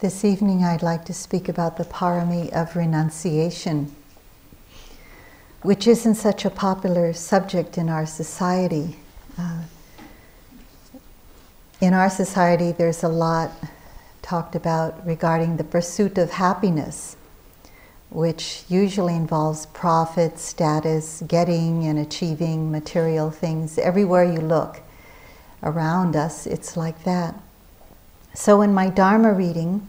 This evening, I'd like to speak about the parami of renunciation, which isn't such a popular subject in our society. Uh, in our society, there's a lot talked about regarding the pursuit of happiness, which usually involves profit, status, getting and achieving material things. Everywhere you look around us, it's like that. So, in my Dharma reading,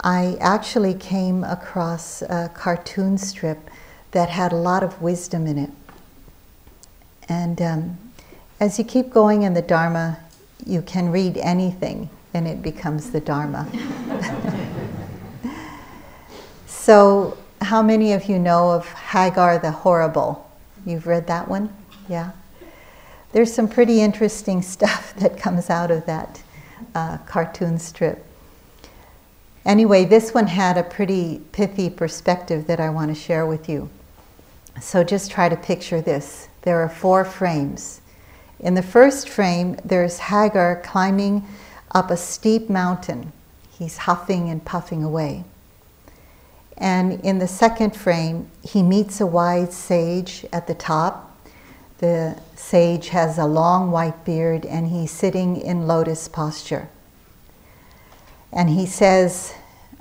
I actually came across a cartoon strip that had a lot of wisdom in it. And um, as you keep going in the Dharma, you can read anything and it becomes the Dharma. so, how many of you know of Hagar the Horrible? You've read that one? Yeah? There's some pretty interesting stuff that comes out of that uh, cartoon strip. Anyway, this one had a pretty pithy perspective that I want to share with you. So just try to picture this. There are four frames. In the first frame, there's Hagar climbing up a steep mountain. He's huffing and puffing away. And in the second frame, he meets a wise sage at the top. The sage has a long white beard and he's sitting in lotus posture. And he says,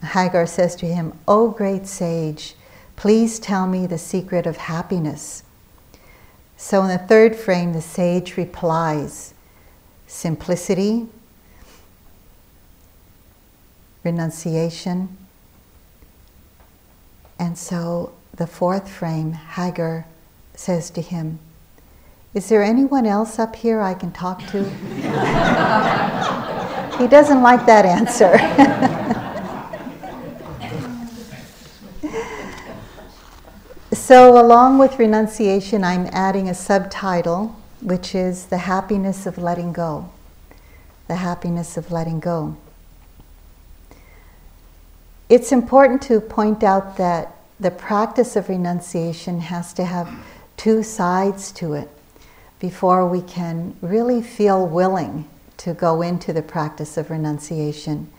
Hagar says to him, O great sage, please tell me the secret of happiness. So in the third frame, the sage replies, simplicity, renunciation. And so the fourth frame, Hagar says to him, Is there anyone else up here I can talk to? he doesn't like that answer. so, along with renunciation, I'm adding a subtitle, which is The Happiness of Letting Go. The Happiness of Letting Go. It's important to point out that the practice of renunciation has to have two sides to it before we can really feel willing to go into the practice of renunciation.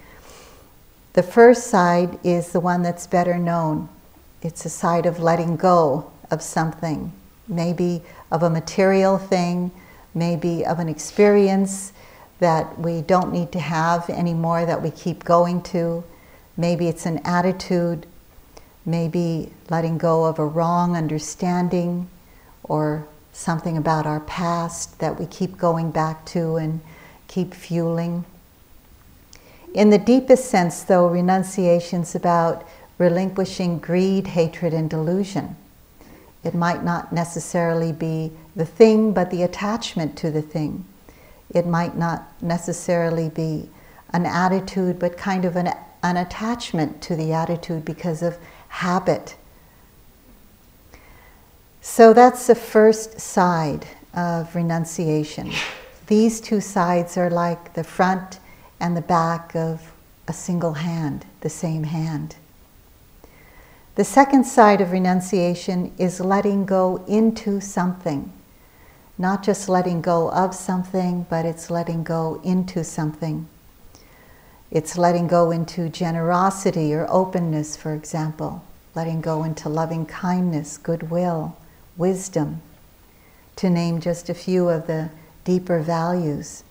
The first side is the one that's better known. It's a side of letting go of something, maybe of a material thing, maybe of an experience that we don't need to have anymore, that we keep going to Maybe it's an attitude, maybe letting go of a wrong understanding or something about our past that we keep going back to and keep fueling. In the deepest sense, though, renunciation is about relinquishing greed, hatred, and delusion. It might not necessarily be the thing, but the attachment to the thing. It might not necessarily be an attitude, but kind of an an attachment to the attitude because of habit. So that's the first side of renunciation. These two sides are like the front and the back of a single hand, the same hand. The second side of renunciation is letting go into something. Not just letting go of something, but it's letting go into something. It's letting go into generosity or openness, for example, letting go into loving kindness, goodwill, wisdom, to name just a few of the deeper values.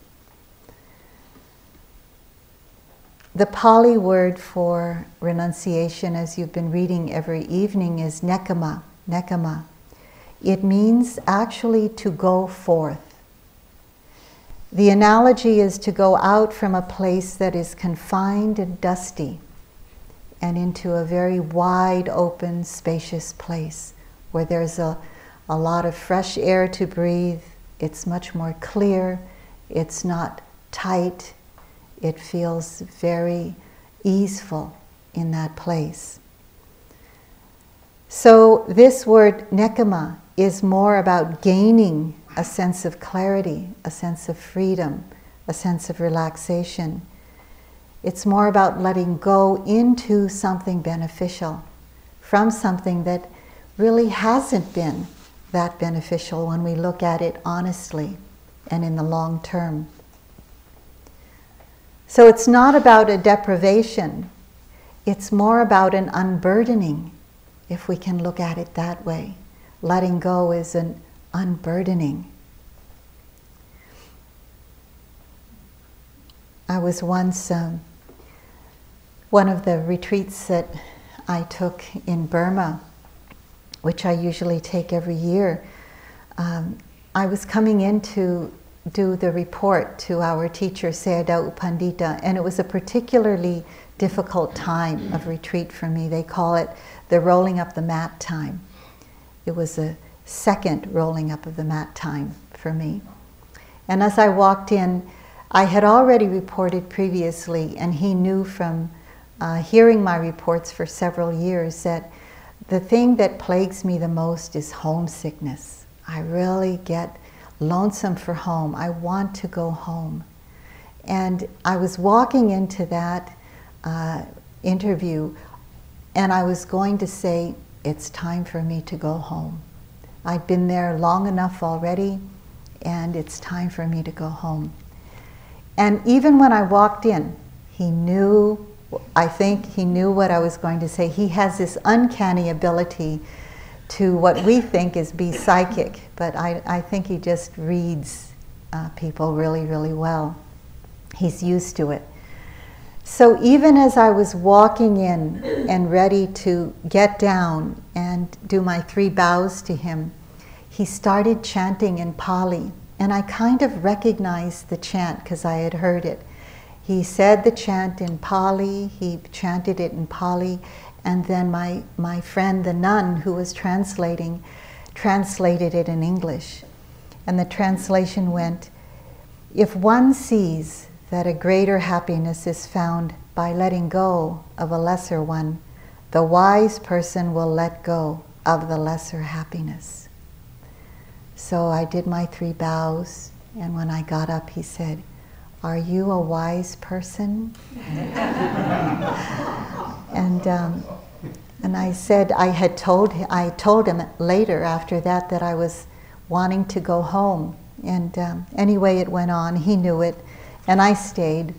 The Pali word for renunciation, as you've been reading every evening, is nekkhamma. Nekkhamma. It means actually to go forth. The analogy is to go out from a place that is confined and dusty and into a very wide open, spacious place where there's a, a lot of fresh air to breathe. It's much more clear. It's not tight. It feels very easeful in that place. So, this word nekkhamma is more about gaining a sense of clarity, a sense of freedom, a sense of relaxation. It's more about letting go into something beneficial from something that really hasn't been that beneficial when we look at it honestly and in the long term. So it's not about a deprivation, it's more about an unburdening, if we can look at it that way. Letting go is an unburdening. I was once um, one of the retreats that I took in Burma, which I usually take every year. Um, I was coming in to do the report to our teacher, Sayadaw Pandita, and it was a particularly difficult time of retreat for me. They call it the rolling up the mat time. It was a second rolling up of the mat time for me. And as I walked in, I had already reported previously, and he knew from uh, hearing my reports for several years that the thing that plagues me the most is homesickness. I really get lonesome for home. I want to go home. And I was walking into that uh, interview and I was going to say, It's time for me to go home. I'd been there long enough already, and it's time for me to go home. And even when I walked in, he knew, I think he knew what I was going to say. He has this uncanny ability to what we think is be psychic, but I, I think he just reads uh, people really, really well. He's used to it. So even as I was walking in and ready to get down and do my three bows to him, he started chanting in Pali. And I kind of recognized the chant because I had heard it. He said the chant in Pali, he chanted it in Pali, and then my, my friend, the nun who was translating, translated it in English. And the translation went If one sees that a greater happiness is found by letting go of a lesser one, the wise person will let go of the lesser happiness. So I did my three bows, and when I got up, he said, Are you a wise person? and, um, and I said, I had told him, I told him later after that that I was wanting to go home. And um, anyway, it went on. He knew it and I stayed.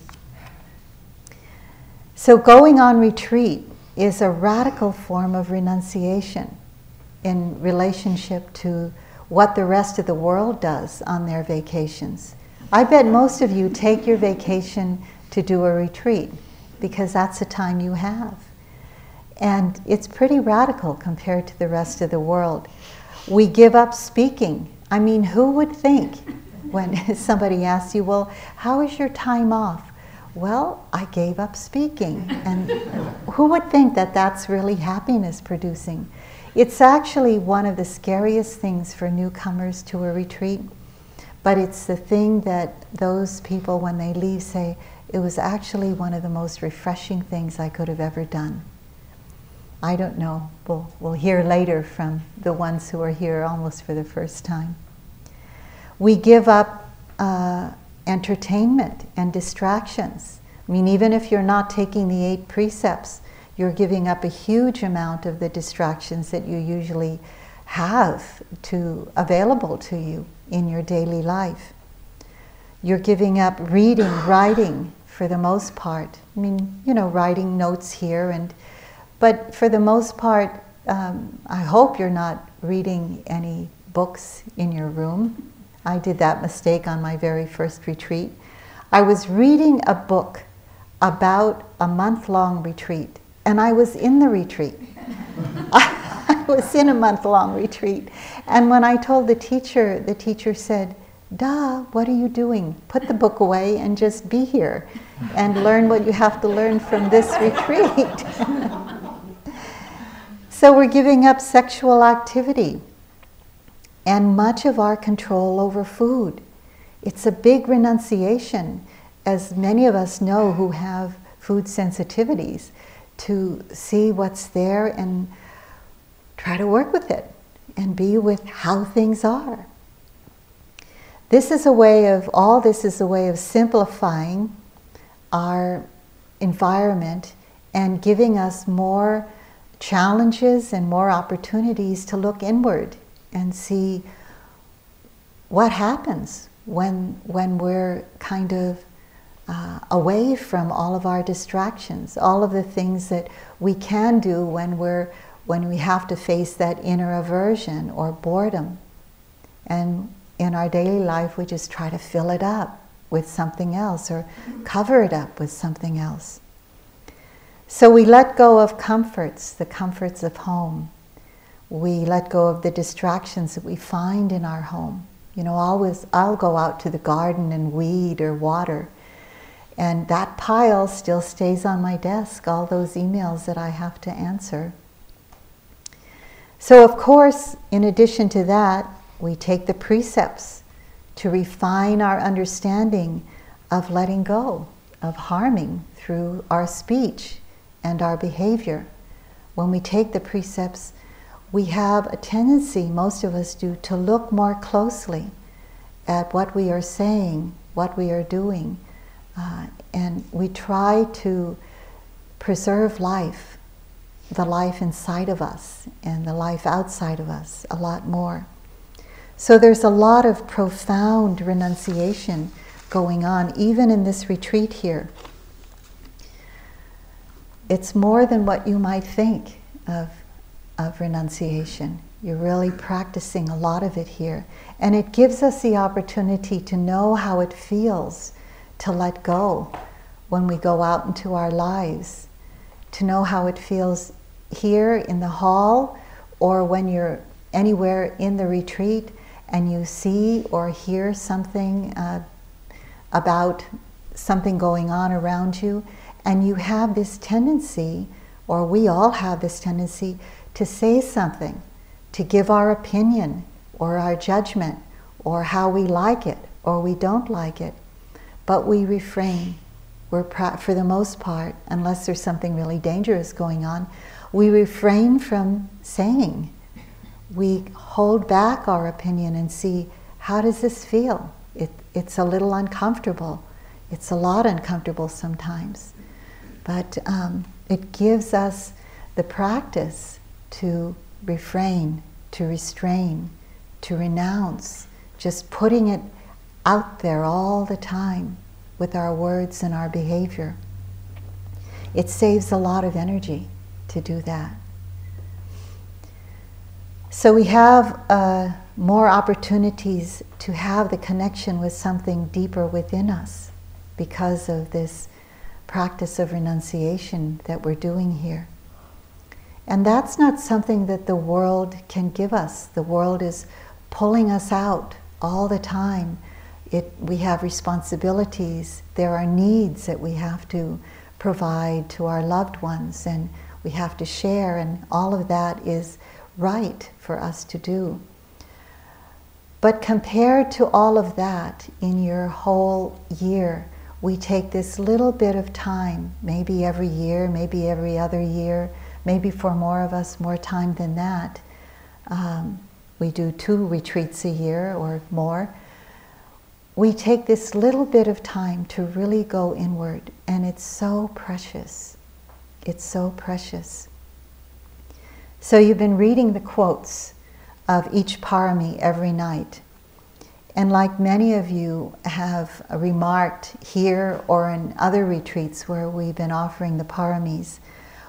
So, going on retreat is a radical form of renunciation in relationship to what the rest of the world does on their vacations. I bet most of you take your vacation to do a retreat because that's the time you have. And it's pretty radical compared to the rest of the world. We give up speaking. I mean, who would think when somebody asks you, Well, how is your time off? Well, I gave up speaking. And who would think that that's really happiness producing? It's actually one of the scariest things for newcomers to a retreat, but it's the thing that those people, when they leave, say, it was actually one of the most refreshing things I could have ever done. I don't know. We'll, we'll hear later from the ones who are here almost for the first time. We give up uh, entertainment and distractions. I mean, even if you're not taking the eight precepts, you're giving up a huge amount of the distractions that you usually have to available to you in your daily life. You're giving up reading, writing for the most part. I mean, you know, writing notes here and but for the most part, um, I hope you're not reading any books in your room. I did that mistake on my very first retreat. I was reading a book about a month long retreat, and I was in the retreat. I was in a month long retreat. And when I told the teacher, the teacher said, Duh, what are you doing? Put the book away and just be here and learn what you have to learn from this retreat. so we're giving up sexual activity and much of our control over food. It's a big renunciation, as many of us know who have food sensitivities, to see what's there and try to work with it and be with how things are. This is a way of, all this is a way of simplifying our environment and giving us more challenges and more opportunities to look inward and see what happens when, when we're kind of uh, away from all of our distractions, all of the things that we can do when we're when we have to face that inner aversion or boredom. And in our daily life, we just try to fill it up with something else or cover it up with something else. So we let go of comforts, the comforts of home. We let go of the distractions that we find in our home. You know, always I'll go out to the garden and weed or water. And that pile still stays on my desk, all those emails that I have to answer. So, of course, in addition to that, we take the precepts to refine our understanding of letting go, of harming through our speech and our behavior. When we take the precepts, we have a tendency, most of us do, to look more closely at what we are saying, what we are doing, uh, and we try to preserve life, the life inside of us and the life outside of us, a lot more. So there's a lot of profound renunciation going on, even in this retreat here. It's more than what you might think of of renunciation. You're really practicing a lot of it here. And it gives us the opportunity to know how it feels to let go when we go out into our lives, to know how it feels here in the hall or when you're anywhere in the retreat and you see or hear something uh, about something going on around you, and you have this tendency, or we all have this tendency, to say something, to give our opinion or our judgment or how we like it or we don't like it. But we refrain. We're, for the most part, unless there's something really dangerous going on, we refrain from saying. We hold back our opinion and see how does this feel? It, it's a little uncomfortable. It's a lot uncomfortable sometimes. But um, it gives us the practice to refrain, to restrain, to renounce, just putting it out there all the time with our words and our behavior. It saves a lot of energy to do that. So we have uh, more opportunities to have the connection with something deeper within us because of this practice of renunciation that we're doing here. And that's not something that the world can give us. The world is pulling us out all the time. It, we have responsibilities, there are needs that we have to provide to our loved ones, and we have to share, and all of that is right for us to do. But compared to all of that in your whole year, we take this little bit of time, maybe every year, maybe every other year, maybe for more of us, more time than that. Um, we do two retreats a year or more. We take this little bit of time to really go inward, and it's so precious. It's so precious. So, you've been reading the quotes of each parami every night. And like many of you have remarked here or in other retreats where we've been offering the paramis,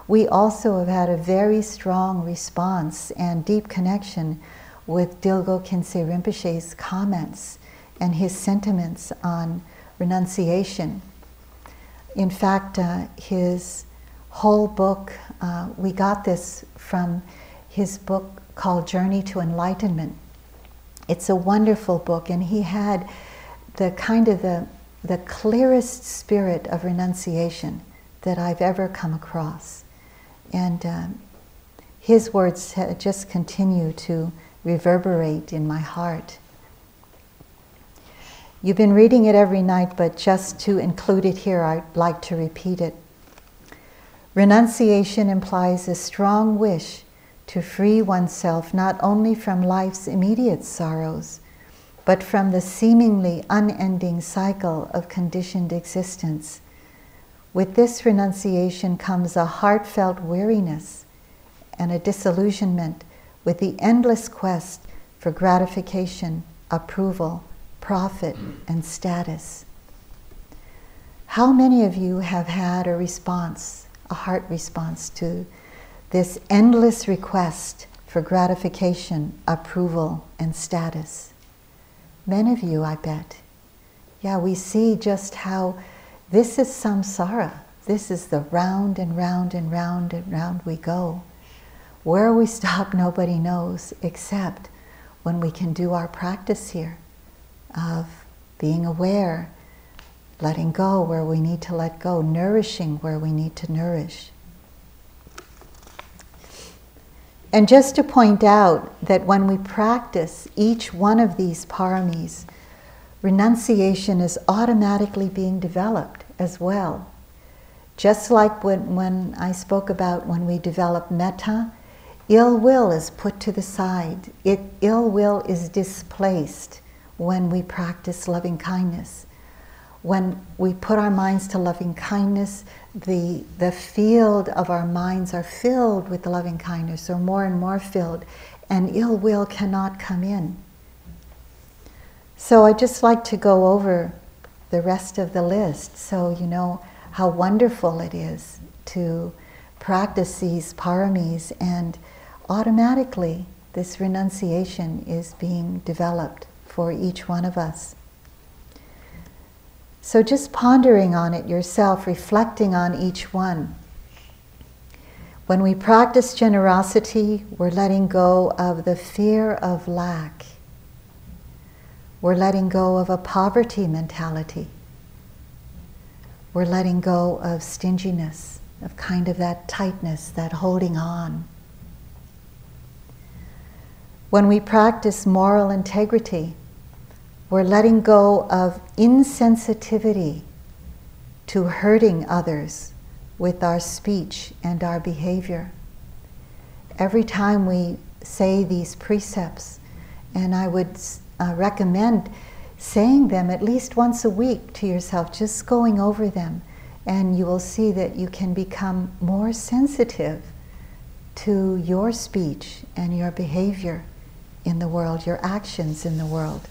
we also have had a very strong response and deep connection with Dilgo Khyentse Rinpoche's comments and his sentiments on renunciation. In fact, uh, his whole book, uh, we got this from his book called Journey to Enlightenment. It's a wonderful book, and he had the kind of the, the clearest spirit of renunciation that I've ever come across. And um, his words just continue to reverberate in my heart. You've been reading it every night, but just to include it here, I'd like to repeat it. Renunciation implies a strong wish to free oneself not only from life's immediate sorrows, but from the seemingly unending cycle of conditioned existence with this renunciation comes a heartfelt weariness and a disillusionment with the endless quest for gratification, approval, profit, and status. How many of you have had a response, a heart response to this endless request for gratification, approval, and status? Many of you, I bet. Yeah, we see just how this is samsara. This is the round and round and round and round we go. Where we stop, nobody knows, except when we can do our practice here of being aware, letting go where we need to let go, nourishing where we need to nourish. And just to point out that when we practice each one of these paramis, renunciation is automatically being developed as well. Just like when, when I spoke about when we develop metta, ill will is put to the side. It, ill will is displaced when we practice loving kindness. When we put our minds to loving kindness, the, the field of our minds are filled with loving kindness, or more and more filled, and ill will cannot come in. So I just like to go over the rest of the list so you know how wonderful it is to practice these paramis and automatically this renunciation is being developed for each one of us. So just pondering on it yourself, reflecting on each one. When we practice generosity, we're letting go of the fear of lack. We're letting go of a poverty mentality. We're letting go of stinginess, of kind of that tightness, that holding on. When we practice moral integrity, we're letting go of insensitivity to hurting others with our speech and our behavior. Every time we say these precepts, and I would uh, recommend saying them at least once a week to yourself, just going over them, and you will see that you can become more sensitive to your speech and your behavior in the world, your actions in the world.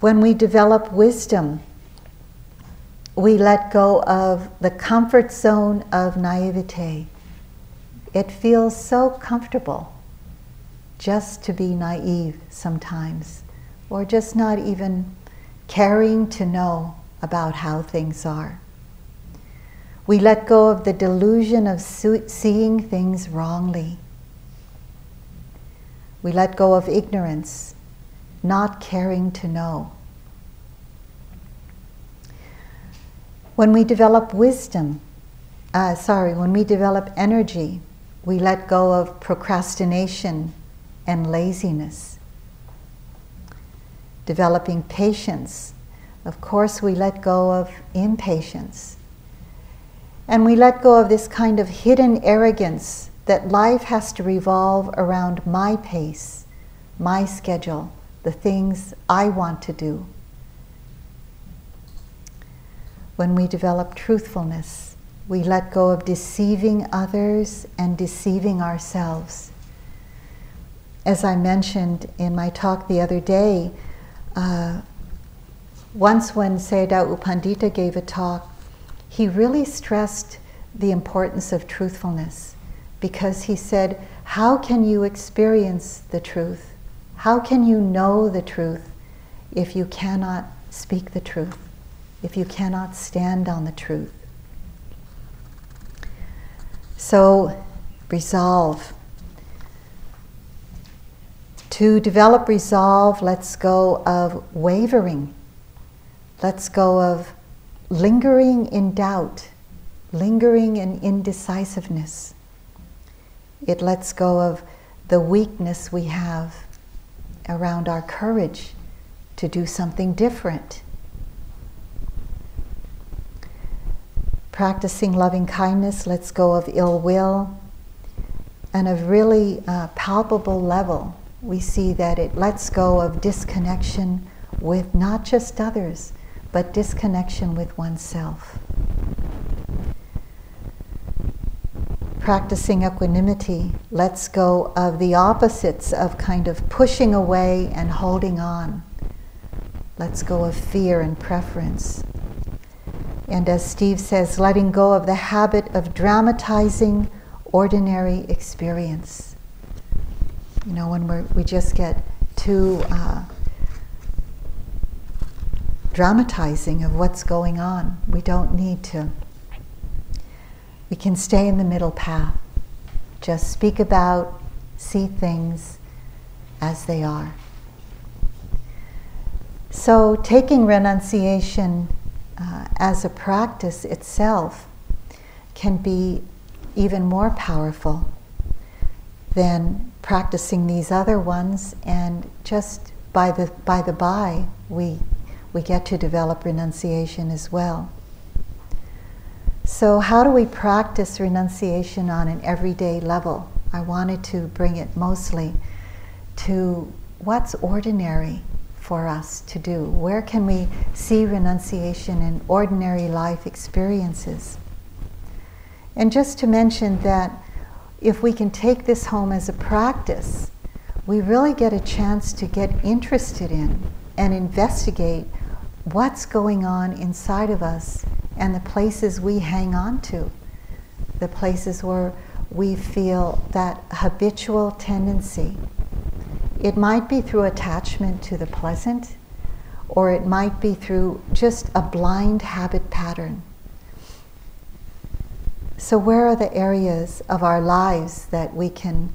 When we develop wisdom, we let go of the comfort zone of naivete. It feels so comfortable just to be naive sometimes, or just not even caring to know about how things are. We let go of the delusion of seeing things wrongly. We let go of ignorance not caring to know. When we develop wisdom, uh, sorry, when we develop energy, we let go of procrastination and laziness. Developing patience, of course, we let go of impatience. And we let go of this kind of hidden arrogance that life has to revolve around my pace, my schedule, the things I want to do. When we develop truthfulness, we let go of deceiving others and deceiving ourselves. As I mentioned in my talk the other day, uh, once when Sayadaw U Pandita gave a talk, he really stressed the importance of truthfulness because he said, How can you experience the truth? How can you know the truth if you cannot speak the truth, if you cannot stand on the truth? So, resolve. To develop resolve, let's go of wavering. Let's go of lingering in doubt, lingering in indecisiveness. It lets go of the weakness we have around our courage to do something different. Practicing loving kindness lets go of ill will. And a really uh, palpable level, we see that it lets go of disconnection with not just others, but disconnection with oneself. Practicing equanimity lets go of the opposites of kind of pushing away and holding on. lets go of fear and preference. And as Steve says, letting go of the habit of dramatizing ordinary experience. You know, when we we just get too uh, dramatizing of what's going on, we don't need to. We can stay in the middle path. Just speak about, see things as they are. So, taking renunciation uh, as a practice itself can be even more powerful than practicing these other ones, and just by the by the by, we we get to develop renunciation as well. So, how do we practice renunciation on an everyday level? I wanted to bring it mostly to what's ordinary for us to do. Where can we see renunciation in ordinary life experiences? And just to mention that if we can take this home as a practice, we really get a chance to get interested in and investigate what's going on inside of us and the places we hang on to, the places where we feel that habitual tendency it might be through attachment to the pleasant, or it might be through just a blind habit pattern. So, where are the areas of our lives that we can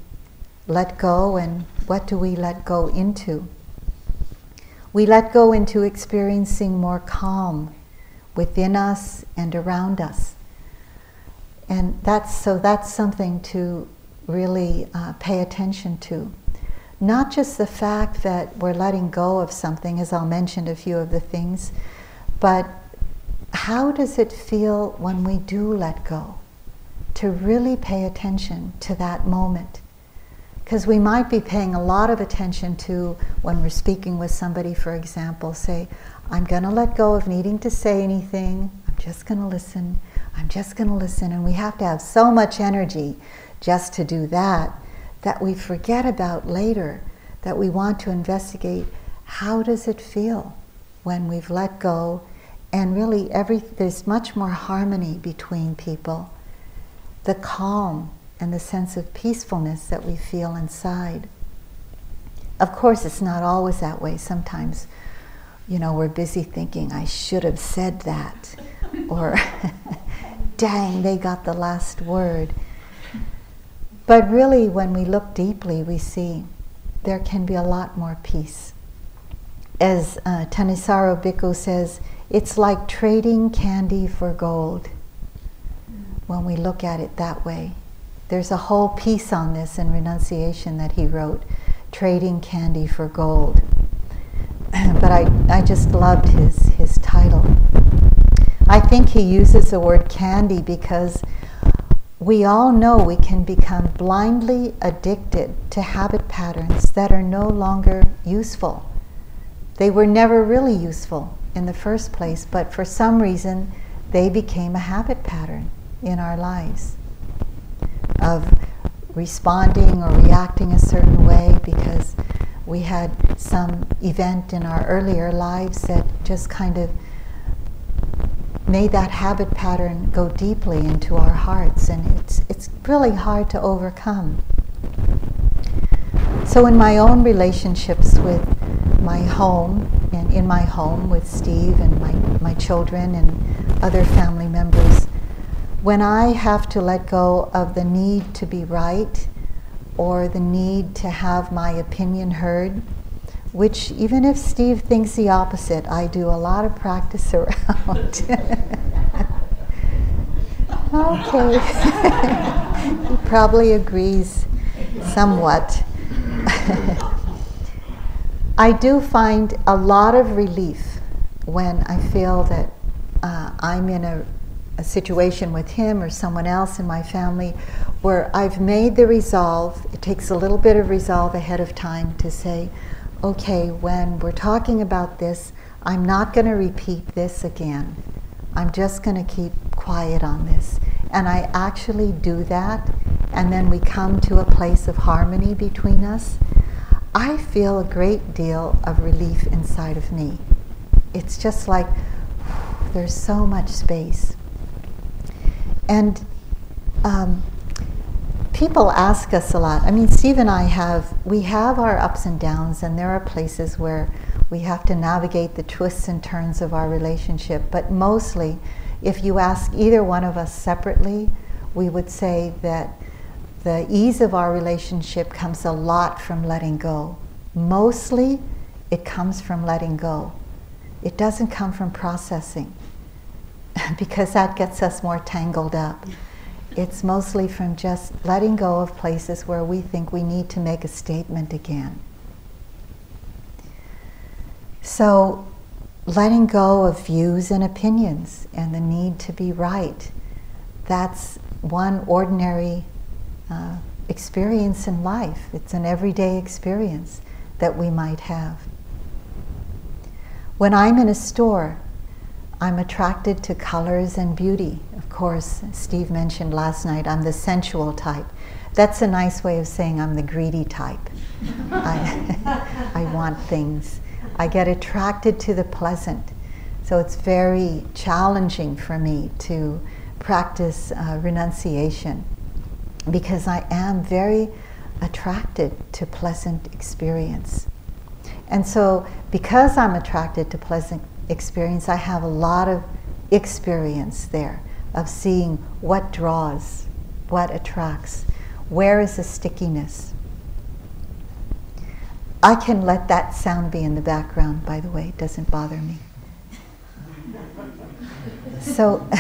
let go, and what do we let go into? We let go into experiencing more calm within us and around us. And that's so that's something to really uh, pay attention to not just the fact that we're letting go of something, as I'll mention a few of the things, but how does it feel when we do let go? To really pay attention to that moment. Because we might be paying a lot of attention to when we're speaking with somebody, for example, say, I'm going to let go of needing to say anything. I'm just going to listen. I'm just going to listen. And we have to have so much energy just to do that that we forget about later, that we want to investigate how does it feel when we've let go and really every there's much more harmony between people the calm and the sense of peacefulness that we feel inside of course it's not always that way sometimes you know we're busy thinking i should have said that or dang they got the last word but really, when we look deeply, we see there can be a lot more peace. As uh, Thanissaro Bhikkhu says, it's like trading candy for gold when we look at it that way. There's a whole piece on this in Renunciation that he wrote, Trading Candy for Gold. but I, I just loved his, his title. I think he uses the word candy because we all know we can become blindly addicted to habit patterns that are no longer useful. They were never really useful in the first place, but for some reason they became a habit pattern in our lives of responding or reacting a certain way because we had some event in our earlier lives that just kind of made that habit pattern go deeply into our hearts, and it's, it's really hard to overcome. So, in my own relationships with my home, and in my home with Steve and my, my children and other family members, when I have to let go of the need to be right or the need to have my opinion heard, which even if Steve thinks the opposite, I do a lot of practice around. okay. he probably agrees somewhat. I do find a lot of relief when I feel that uh, I'm in a, a situation with him or someone else in my family where I've made the resolve. It takes a little bit of resolve ahead of time to say, okay, when we're talking about this, I'm not going to repeat this again. I'm just going to keep quiet on this. And I actually do that, and then we come to a place of harmony between us. I feel a great deal of relief inside of me it's just like there's so much space. And um, people ask us a lot. I mean, Steve and I have, we have our ups and downs, and there are places where we have to navigate the twists and turns of our relationship. But mostly, if you ask either one of us separately, we would say that the ease of our relationship comes a lot from letting go. Mostly, it comes from letting go. It doesn't come from processing because that gets us more tangled up. It's mostly from just letting go of places where we think we need to make a statement again. So, letting go of views and opinions and the need to be right, that's one ordinary uh, experience in life. It's an everyday experience that we might have. When I'm in a store, I'm attracted to colors and beauty. Of course, Steve mentioned last night, I'm the sensual type. That's a nice way of saying I'm the greedy type. I, I want things. I get attracted to the pleasant. So it's very challenging for me to practice uh, renunciation because I am very attracted to pleasant experience. And so, because I'm attracted to pleasant experience, I have a lot of experience there of seeing what draws, what attracts, where is the stickiness. I can let that sound be in the background, by the way, it doesn't bother me. So,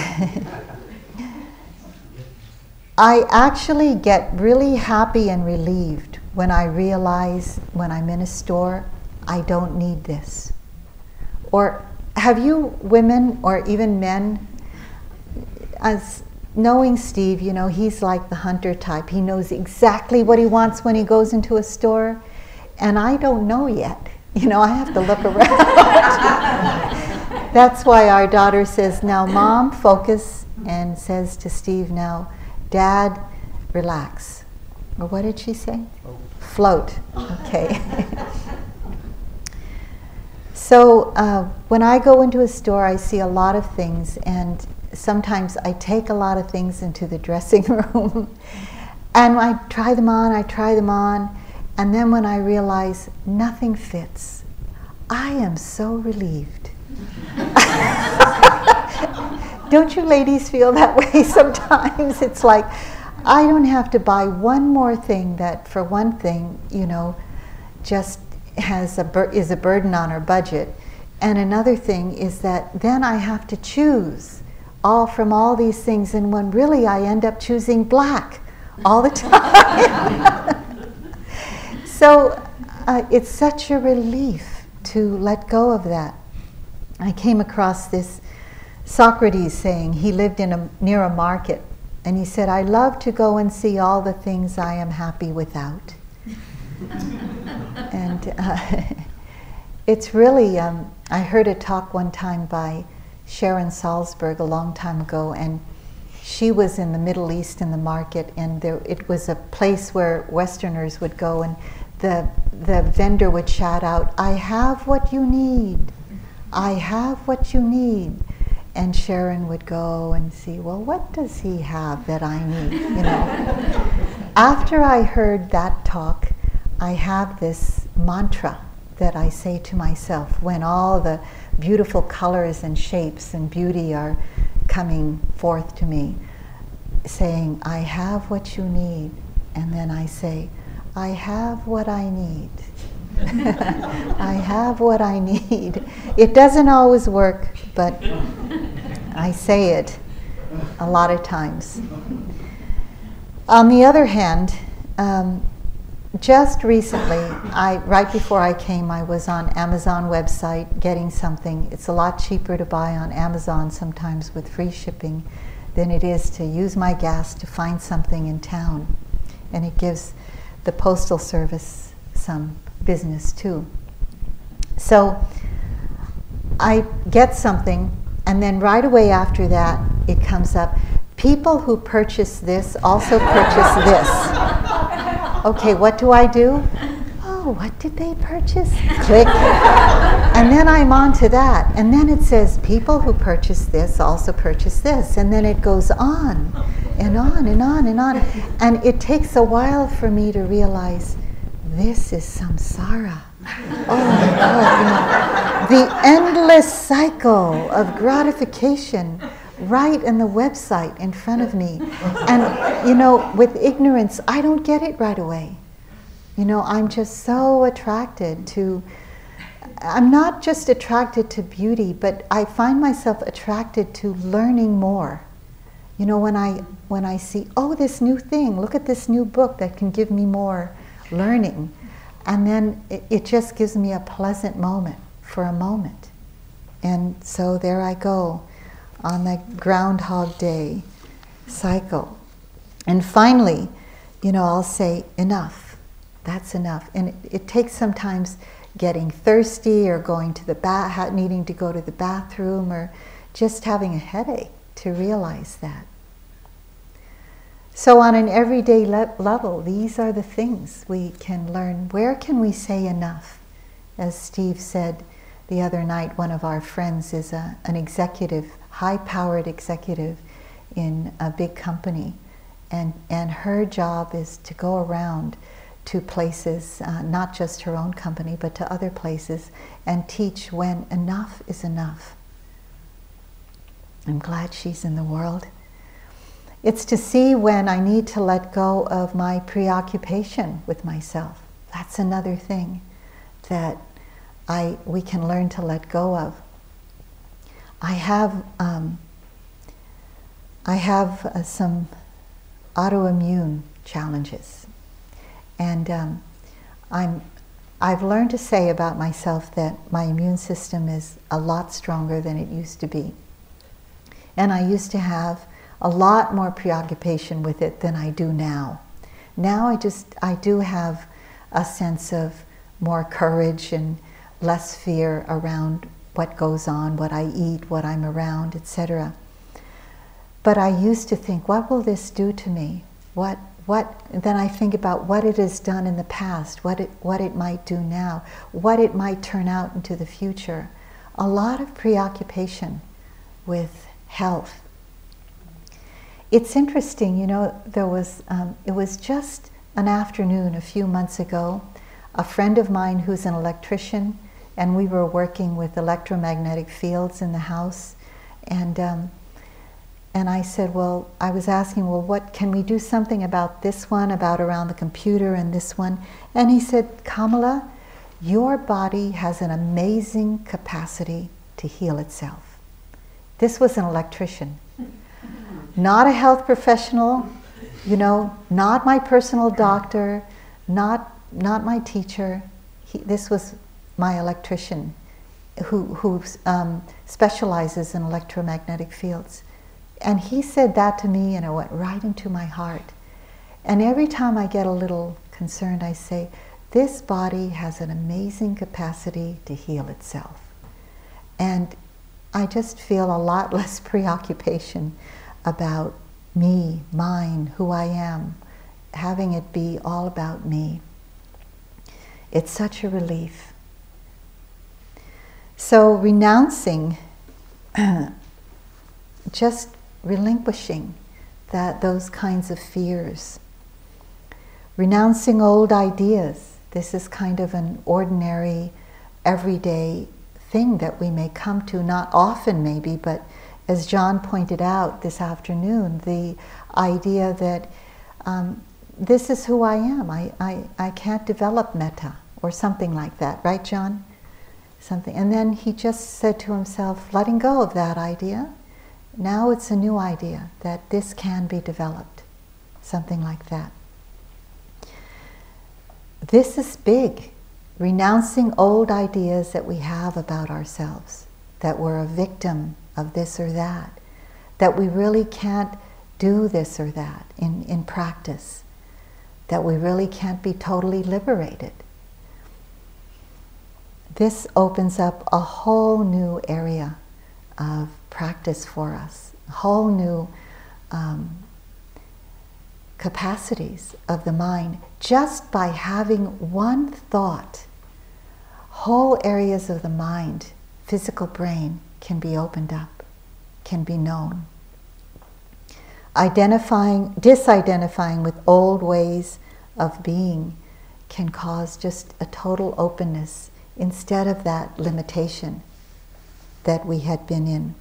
I actually get really happy and relieved when I realize when I'm in a store, I don't need this. Or have you women or even men, as knowing Steve, you know, he's like the hunter type. He knows exactly what he wants when he goes into a store, and I don't know yet. You know, I have to look around. That's why our daughter says, Now, mom, focus, and says to Steve, Now, dad, relax. Or what did she say? Float. Float. Okay. So uh, when I go into a store, I see a lot of things, and sometimes I take a lot of things into the dressing room, and I try them on, I try them on, and then when I realize nothing fits, I am so relieved. don't you ladies feel that way sometimes? It's like, I don't have to buy one more thing that, for one thing, you know, just has a is a burden on our budget. And another thing is that then I have to choose all from all these things, and when really I end up choosing black all the time. so uh, it's such a relief to let go of that. I came across this Socrates saying he lived in a, near a market, and he said, "I love to go and see all the things I am happy without." uh, it's really, um, I heard a talk one time by Sharon Salzberg a long time ago, and she was in the Middle East in the market, and there, it was a place where Westerners would go, and the, the vendor would shout out, I have what you need. I have what you need. And Sharon would go and see, well, what does he have that I need? You know. After I heard that talk, I have this mantra that I say to myself when all the beautiful colors and shapes and beauty are coming forth to me, saying, I have what you need. And then I say, I have what I need. I have what I need. It doesn't always work, but I say it a lot of times. On the other hand, um, just recently, I right before I came, I was on Amazon website getting something. It's a lot cheaper to buy on Amazon sometimes with free shipping than it is to use my gas to find something in town, and it gives the postal service some business too. So I get something, and then right away after that, it comes up. People who purchase this also purchase this. Okay, what do I do? Oh, what did they purchase? Click. and then I'm on to that. And then it says, people who purchase this also purchase this. And then it goes on and on and on and on. And it takes a while for me to realize this is samsara. Oh my God, you know, the endless cycle of gratification right in the website in front of me. And, you know, with ignorance, I don't get it right away. You know, I'm just so attracted to, I'm not just attracted to beauty, but I find myself attracted to learning more. You know, when I, when I see, oh, this new thing, look at this new book that can give me more learning. And then it, it just gives me a pleasant moment for a moment. And so there I go on the Groundhog Day cycle. And finally, you know, I'll say, enough. That's enough. And it, it takes sometimes getting thirsty or going to the bath, needing to go to the bathroom or just having a headache to realize that. So, on an everyday le- level, these are the things we can learn. Where can we say enough? As Steve said the other night, one of our friends is a, an executive high powered executive in a big company. And, and her job is to go around to places, uh, not just her own company, but to other places, and teach when enough is enough. I'm glad she's in the world. It's to see when I need to let go of my preoccupation with myself. That's another thing that I, we can learn to let go of. I have um, I have uh, some autoimmune challenges, and um, I'm I've learned to say about myself that my immune system is a lot stronger than it used to be, and I used to have a lot more preoccupation with it than I do now. Now I just I do have a sense of more courage and less fear around what goes on, what I eat, what I'm around, etc. But I used to think, what will this do to me? What, what, then I think about what it has done in the past, what it, what it might do now, what it might turn out into the future. A lot of preoccupation with health. It's interesting, you know, there was, um, it was just an afternoon a few months ago. A friend of mine who's an electrician and we were working with electromagnetic fields in the house, and um, and I said, well, I was asking, well, what can we do something about this one, about around the computer, and this one, and he said, Kamala, your body has an amazing capacity to heal itself. This was an electrician, not a health professional, you know, not my personal doctor, not not my teacher. He, this was my electrician who, who um, specializes in electromagnetic fields. And he said that to me, and it went right into my heart. And every time I get a little concerned, I say, This body has an amazing capacity to heal itself. And I just feel a lot less preoccupation about me, mine, who I am, having it be all about me. It's such a relief. So renouncing, just relinquishing that those kinds of fears, renouncing old ideas. This is kind of an ordinary, everyday thing that we may come to, not often maybe, but as John pointed out this afternoon, the idea that um, this is who I am. I, I, I can't develop metta or something like that, right, John? Something. And then he just said to himself, letting go of that idea, now it's a new idea that this can be developed, something like that. This is big, renouncing old ideas that we have about ourselves, that we're a victim of this or that, that we really can't do this or that in, in practice, that we really can't be totally liberated this opens up a whole new area of practice for us, a whole new um, capacities of the mind just by having one thought. Whole areas of the mind, physical brain, can be opened up, can be known. Identifying, disidentifying with old ways of being can cause just a total openness instead of that limitation that we had been in.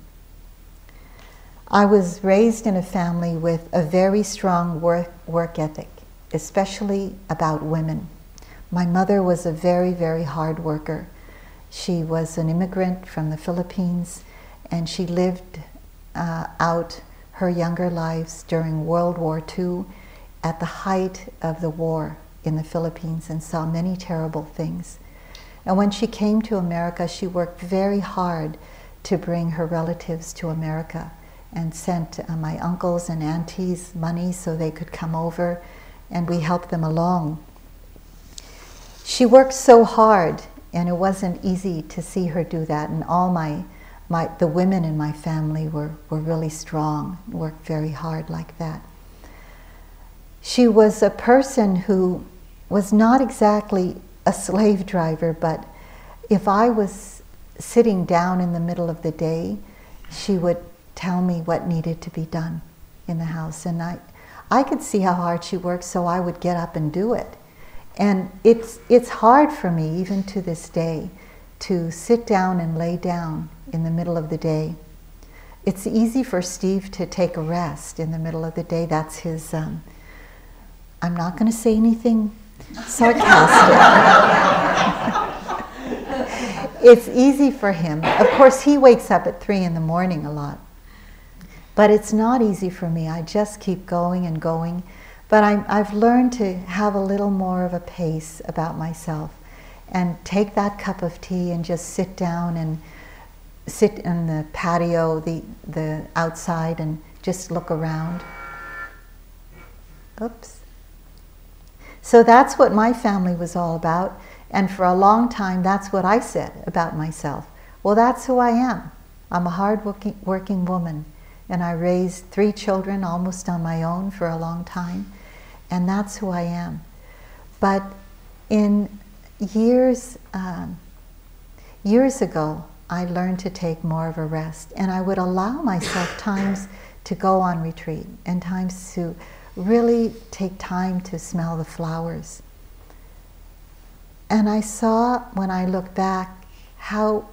I was raised in a family with a very strong work, work ethic, especially about women. My mother was a very, very hard worker. She was an immigrant from the Philippines and she lived uh, out her younger lives during World War II at the height of the war in the Philippines and saw many terrible things. And when she came to America, she worked very hard to bring her relatives to America and sent uh, my uncles and aunties money so they could come over and we helped them along. She worked so hard and it wasn't easy to see her do that and all my, my the women in my family were, were really strong, worked very hard like that. She was a person who was not exactly a slave driver, but if I was sitting down in the middle of the day, she would tell me what needed to be done in the house. And I, I could see how hard she worked, so I would get up and do it. And it's, it's hard for me, even to this day, to sit down and lay down in the middle of the day. It's easy for Steve to take a rest in the middle of the day. That's his, um, I'm not going to say anything sarcastic. it's easy for him. Of course, he wakes up at three in the morning a lot. But it's not easy for me. I just keep going and going. But i have learned to have a little more of a pace about myself and take that cup of tea and just sit down and sit in the patio, the, the outside, and just look around. Oops. So that's what my family was all about. And for a long time, that's what I said about myself. Well, that's who I am. I'm a hard working, working woman and I raised three children almost on my own for a long time, and that's who I am. But in years, um, years ago, I learned to take more of a rest, and I would allow myself times to go on retreat and times to really take time to smell the flowers. And I saw when I look back how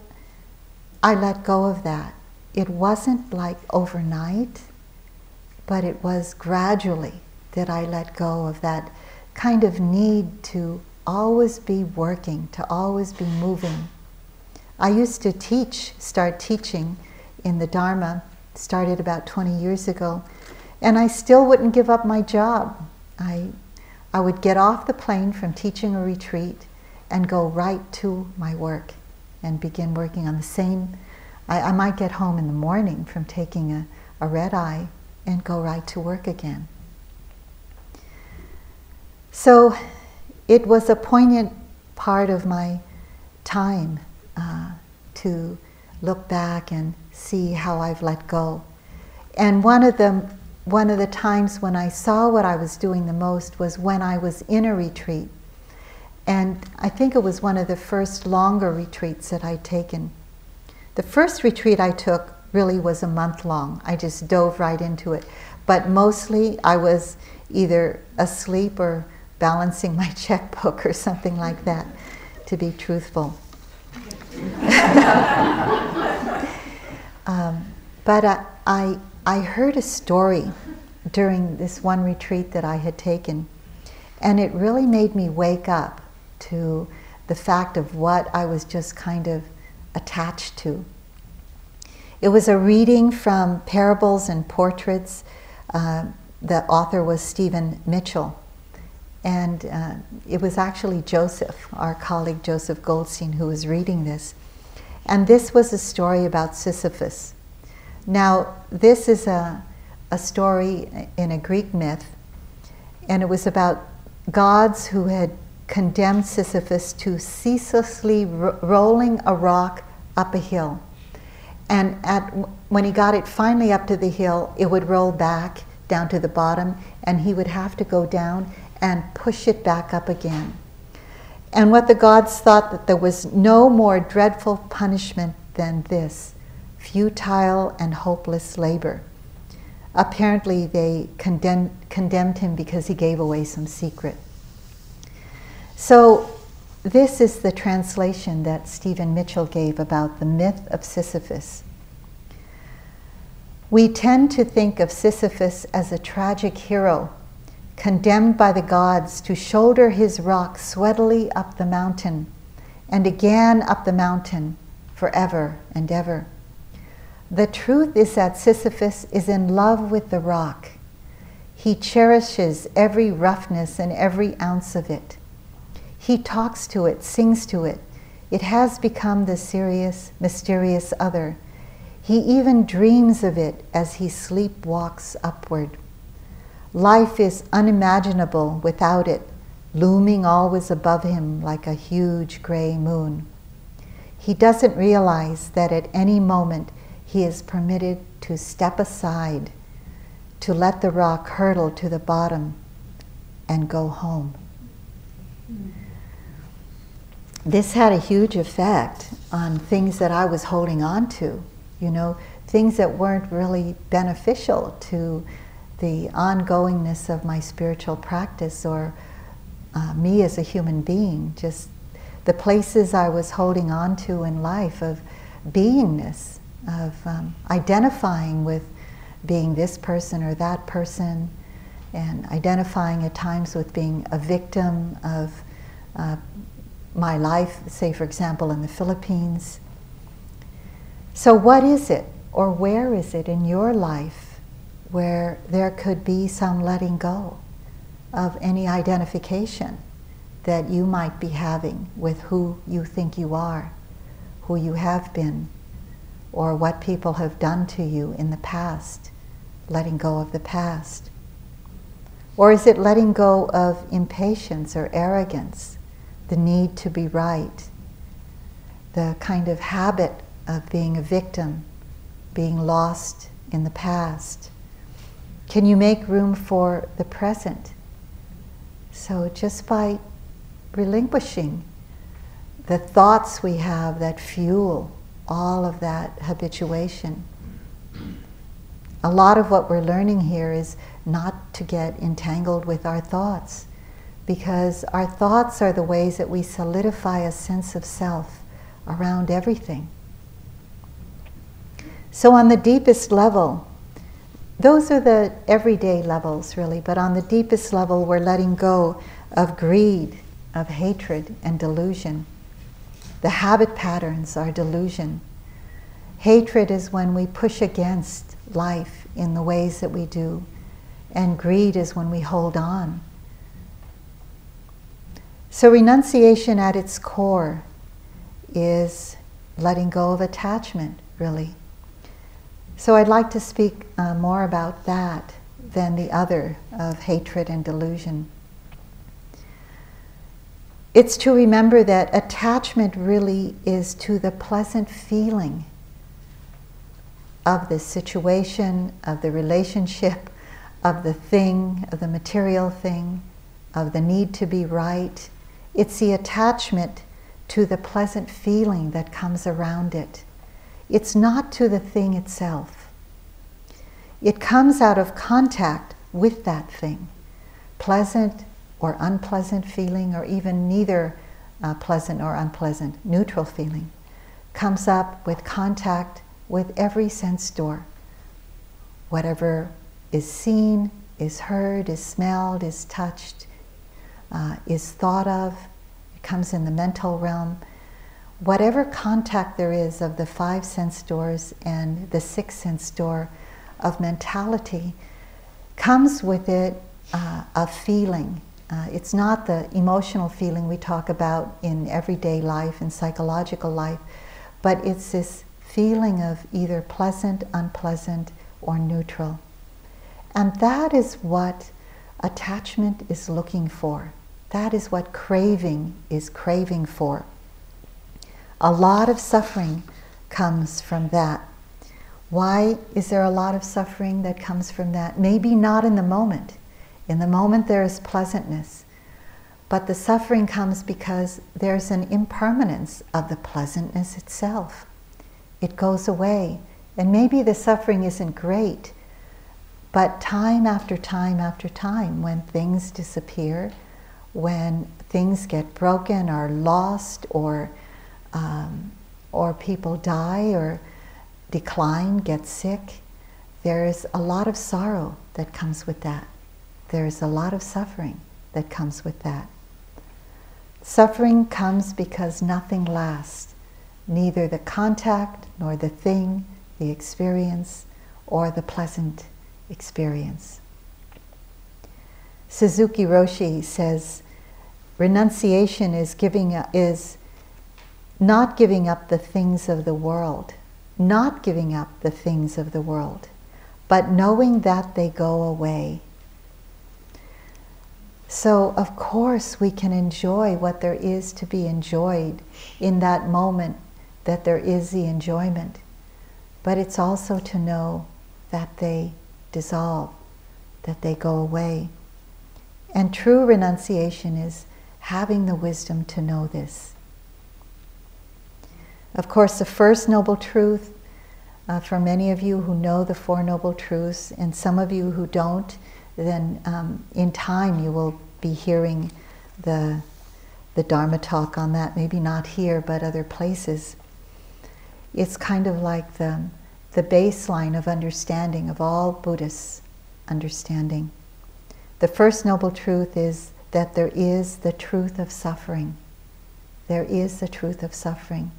I let go of that it wasn't like overnight, but it was gradually that I let go of that kind of need to always be working, to always be moving. I used to teach, start teaching in the Dharma, started about 20 years ago, and I still wouldn't give up my job. I, I would get off the plane from teaching a retreat and go right to my work and begin working on the same I, I might get home in the morning from taking a, a red eye and go right to work again. So it was a poignant part of my time uh, to look back and see how I've let go. And one of the one of the times when I saw what I was doing the most was when I was in a retreat. And I think it was one of the first longer retreats that I'd taken. The first retreat I took really was a month long. I just dove right into it. But mostly I was either asleep or balancing my checkbook or something like that, to be truthful. um, but uh, I, I heard a story during this one retreat that I had taken, and it really made me wake up to the fact of what I was just kind of attached to. It was a reading from Parables and Portraits. Uh, the author was Stephen Mitchell. And uh, it was actually Joseph, our colleague Joseph Goldstein, who was reading this. And this was a story about Sisyphus. Now, this is a, a story in a Greek myth, and it was about gods who had condemned Sisyphus to ceaselessly ro- rolling a rock up a hill. And at, when he got it finally up to the hill, it would roll back down to the bottom and he would have to go down and push it back up again. And what the gods thought that there was no more dreadful punishment than this futile and hopeless labor. Apparently, they condemned, condemned him because he gave away some secret. So, this is the translation that Stephen Mitchell gave about the myth of Sisyphus. We tend to think of Sisyphus as a tragic hero, condemned by the gods to shoulder his rock sweatily up the mountain and again up the mountain forever and ever. The truth is that Sisyphus is in love with the rock. He cherishes every roughness and every ounce of it. He talks to it, sings to it. It has become the serious, mysterious other. He even dreams of it as he sleepwalks upward. Life is unimaginable without it, looming always above him like a huge gray moon. He doesn't realize that at any moment he is permitted to step aside, to let the rock hurtle to the bottom and go home. This had a huge effect on things that I was holding on to, you know, things that weren't really beneficial to the ongoingness of my spiritual practice or uh, me as a human being, just the places I was holding on to in life of beingness, of um, identifying with being this person or that person, and identifying at times with being a victim of uh, my life, say, for example, in the Philippines. So, what is it, or where is it in your life where there could be some letting go of any identification that you might be having with who you think you are, who you have been, or what people have done to you in the past, letting go of the past? Or is it letting go of impatience or arrogance? the need to be right, the kind of habit of being a victim, being lost in the past? Can you make room for the present? So, just by relinquishing the thoughts we have that fuel all of that habituation. A lot of what we're learning here is not to get entangled with our thoughts, because our thoughts are the ways that we solidify a sense of self around everything. So, on the deepest level, those are the everyday levels, really, but on the deepest level, we're letting go of greed, of hatred, and delusion. The habit patterns are delusion. Hatred is when we push against life in the ways that we do, and greed is when we hold on so, renunciation at its core is letting go of attachment, really. So, I'd like to speak uh, more about that than the other of hatred and delusion. It's to remember that attachment really is to the pleasant feeling of the situation, of the relationship, of the thing, of the material thing, of the need to be right, it's the attachment to the pleasant feeling that comes around it. It's not to the thing itself. It comes out of contact with that thing, pleasant or unpleasant feeling, or even neither uh, pleasant or unpleasant, neutral feeling, comes up with contact with every sense door. Whatever is seen, is heard, is smelled, is touched, uh, is thought of, it comes in the mental realm. Whatever contact there is of the five sense doors and the sixth sense door of mentality comes with it uh, a feeling. Uh, it's not the emotional feeling we talk about in everyday life and psychological life, but it's this feeling of either pleasant, unpleasant, or neutral. And that is what attachment is looking for. That is what craving is craving for. A lot of suffering comes from that. Why is there a lot of suffering that comes from that? Maybe not in the moment. In the moment, there is pleasantness. But the suffering comes because there's an impermanence of the pleasantness itself. It goes away. And maybe the suffering isn't great, but time after time after time, when things disappear, when things get broken or lost or, um, or people die or decline, get sick, there's a lot of sorrow that comes with that. There's a lot of suffering that comes with that. Suffering comes because nothing lasts, neither the contact, nor the thing, the experience, or the pleasant experience. Suzuki Roshi says, renunciation is giving is not giving up the things of the world, not giving up the things of the world, but knowing that they go away. So, of course, we can enjoy what there is to be enjoyed in that moment that there is the enjoyment. But it's also to know that they dissolve, that they go away. And true renunciation is having the wisdom to know this. Of course, the first noble truth uh, for many of you who know the Four Noble Truths, and some of you who don't, then um, in time you will be hearing the, the Dharma talk on that, maybe not here, but other places. It's kind of like the, the baseline of understanding of all Buddhists' understanding. The first noble truth is that there is the truth of suffering. There is the truth of suffering.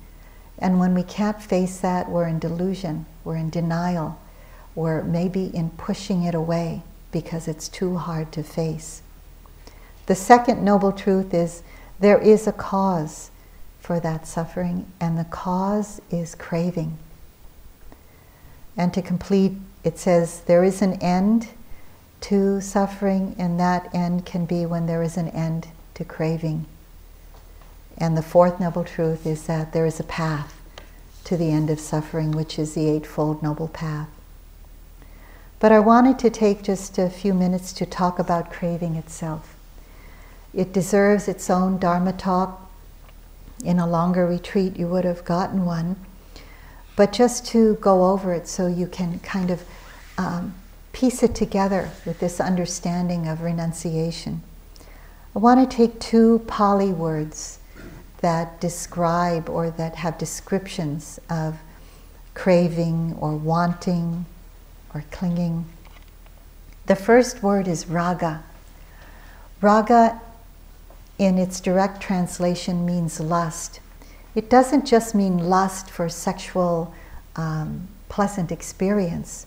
And when we can't face that, we're in delusion, we're in denial, we're maybe in pushing it away because it's too hard to face. The second noble truth is there is a cause for that suffering, and the cause is craving. And to complete, it says there is an end to suffering, and that end can be when there is an end to craving. And the fourth noble truth is that there is a path to the end of suffering, which is the Eightfold Noble Path. But I wanted to take just a few minutes to talk about craving itself. It deserves its own Dharma talk. In a longer retreat, you would have gotten one. But just to go over it so you can kind of um, piece it together with this understanding of renunciation. I want to take two Pali words that describe or that have descriptions of craving or wanting or clinging. The first word is raga. Raga, in its direct translation, means lust. It doesn't just mean lust for sexual um, pleasant experience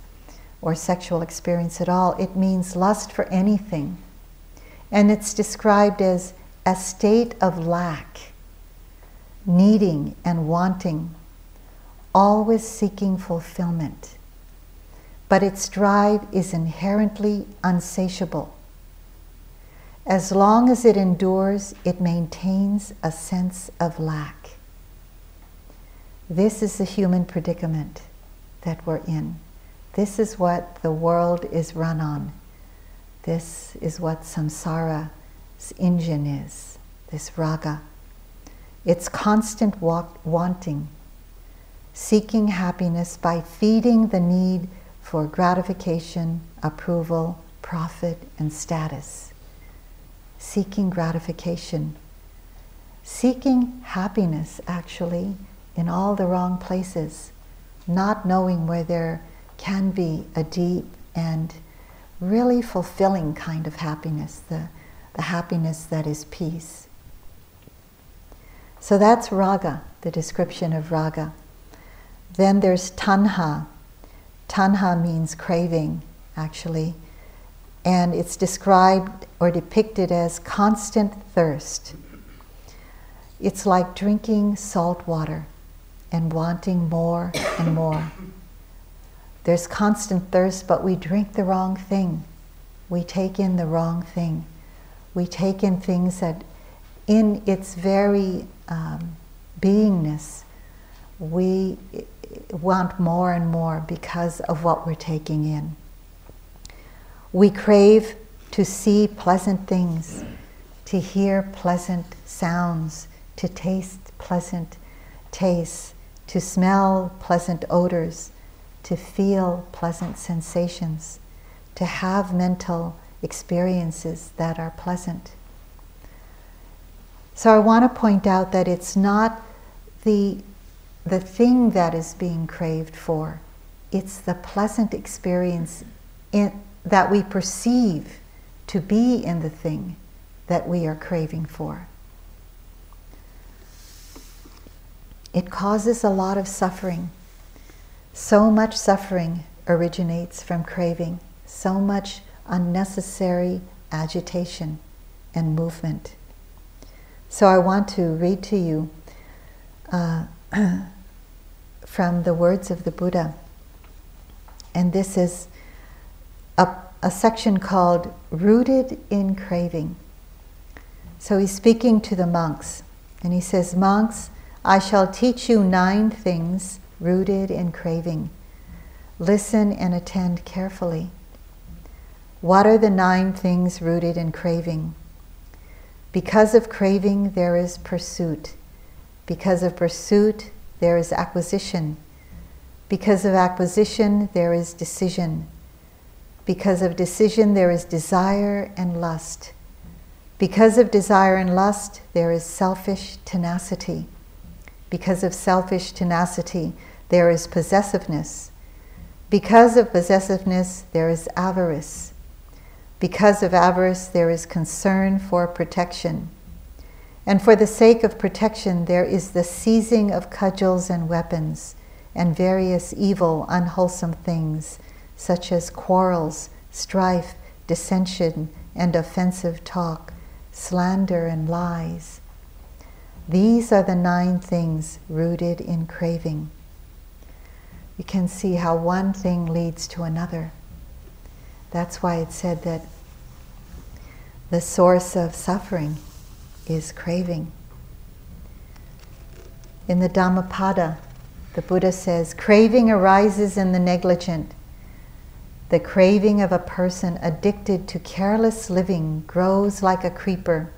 or sexual experience at all, it means lust for anything. And it's described as a state of lack needing and wanting, always seeking fulfillment. But its drive is inherently unsatiable. As long as it endures, it maintains a sense of lack. This is the human predicament that we're in. This is what the world is run on. This is what samsara's engine is, this raga. It's constant wanting, seeking happiness by feeding the need for gratification, approval, profit, and status. Seeking gratification. Seeking happiness, actually, in all the wrong places, not knowing where there can be a deep and really fulfilling kind of happiness, the, the happiness that is peace. So that's raga, the description of raga. Then there's tanha. Tanha means craving, actually. And it's described or depicted as constant thirst. It's like drinking salt water and wanting more and more. There's constant thirst, but we drink the wrong thing. We take in the wrong thing. We take in things that, in its very um, beingness, we want more and more because of what we're taking in. We crave to see pleasant things, to hear pleasant sounds, to taste pleasant tastes, to smell pleasant odors, to feel pleasant sensations, to have mental experiences that are pleasant. So I want to point out that it's not the, the thing that is being craved for, it's the pleasant experience in, that we perceive to be in the thing that we are craving for. It causes a lot of suffering. So much suffering originates from craving, so much unnecessary agitation and movement. So I want to read to you uh, from the words of the Buddha. And this is a, a section called Rooted in Craving. So he's speaking to the monks, and he says, Monks, I shall teach you nine things rooted in craving. Listen and attend carefully. What are the nine things rooted in craving? Because of craving, there is pursuit. Because of pursuit, there is acquisition. Because of acquisition, there is decision. Because of decision, there is desire and lust. Because of desire and lust, there is selfish tenacity. Because of selfish tenacity, there is possessiveness. Because of possessiveness, there is avarice. Because of avarice, there is concern for protection. And for the sake of protection, there is the seizing of cudgels and weapons and various evil, unwholesome things, such as quarrels, strife, dissension, and offensive talk, slander, and lies. These are the nine things rooted in craving. You can see how one thing leads to another. That's why it said that the source of suffering is craving. In the Dhammapada, the Buddha says, craving arises in the negligent. The craving of a person addicted to careless living grows like a creeper,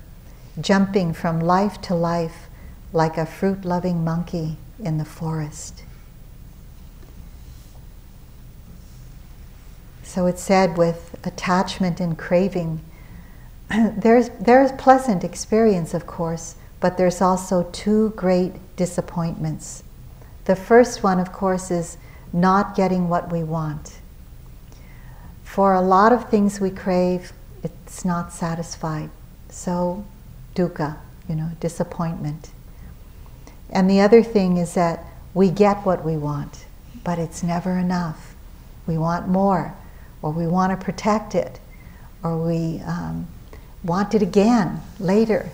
jumping from life to life like a fruit loving monkey in the forest. So it's said with attachment and craving, there's, there's pleasant experience, of course, but there's also two great disappointments. The first one, of course, is not getting what we want. For a lot of things we crave, it's not satisfied. So, dukkha, you know, disappointment. And the other thing is that we get what we want, but it's never enough. We want more, or we want to protect it, or we um, want it again later.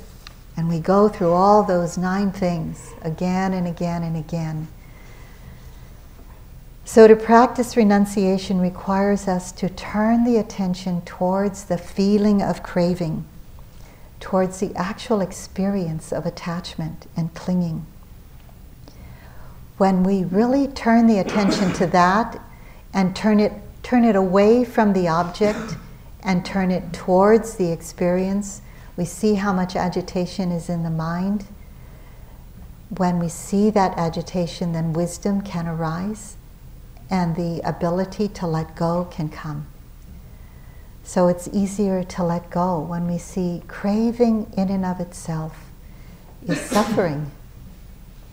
And we go through all those nine things again and again and again. So, to practice renunciation requires us to turn the attention towards the feeling of craving, towards the actual experience of attachment and clinging. When we really turn the attention to that and turn it, turn it away from the object and turn it towards the experience, we see how much agitation is in the mind. When we see that agitation, then wisdom can arise and the ability to let go can come. So it's easier to let go when we see craving in and of itself is suffering.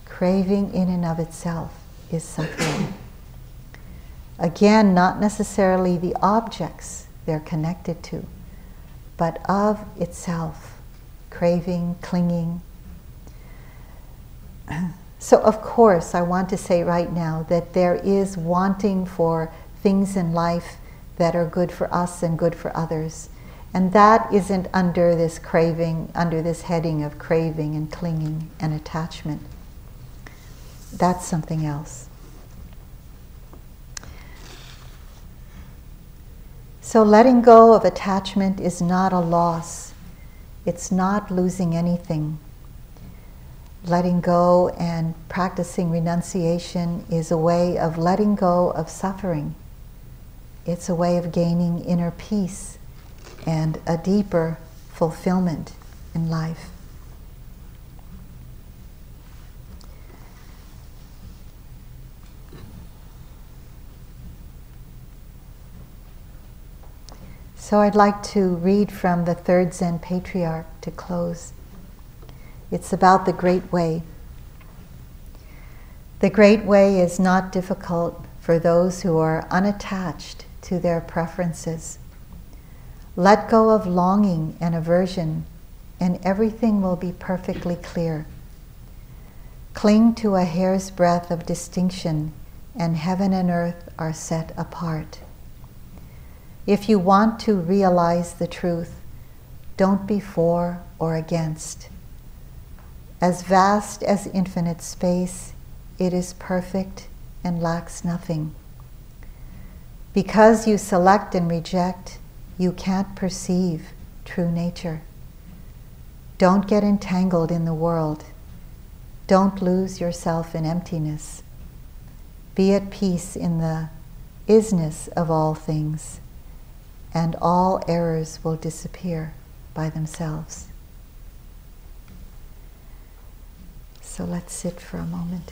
craving in and of itself is suffering. Again, not necessarily the objects they're connected to, but of itself, craving, clinging. So, of course, I want to say right now that there is wanting for things in life that are good for us and good for others. And that isn't under this craving, under this heading of craving and clinging and attachment. That's something else. So, letting go of attachment is not a loss, it's not losing anything letting go and practicing renunciation is a way of letting go of suffering. It's a way of gaining inner peace and a deeper fulfillment in life. So I'd like to read from the third Zen patriarch to close. It's about the Great Way. The Great Way is not difficult for those who are unattached to their preferences. Let go of longing and aversion, and everything will be perfectly clear. Cling to a hair's breadth of distinction, and heaven and earth are set apart. If you want to realize the truth, don't be for or against. As vast as infinite space, it is perfect and lacks nothing. Because you select and reject, you can't perceive true nature. Don't get entangled in the world. Don't lose yourself in emptiness. Be at peace in the isness of all things and all errors will disappear by themselves. So let's sit for a moment.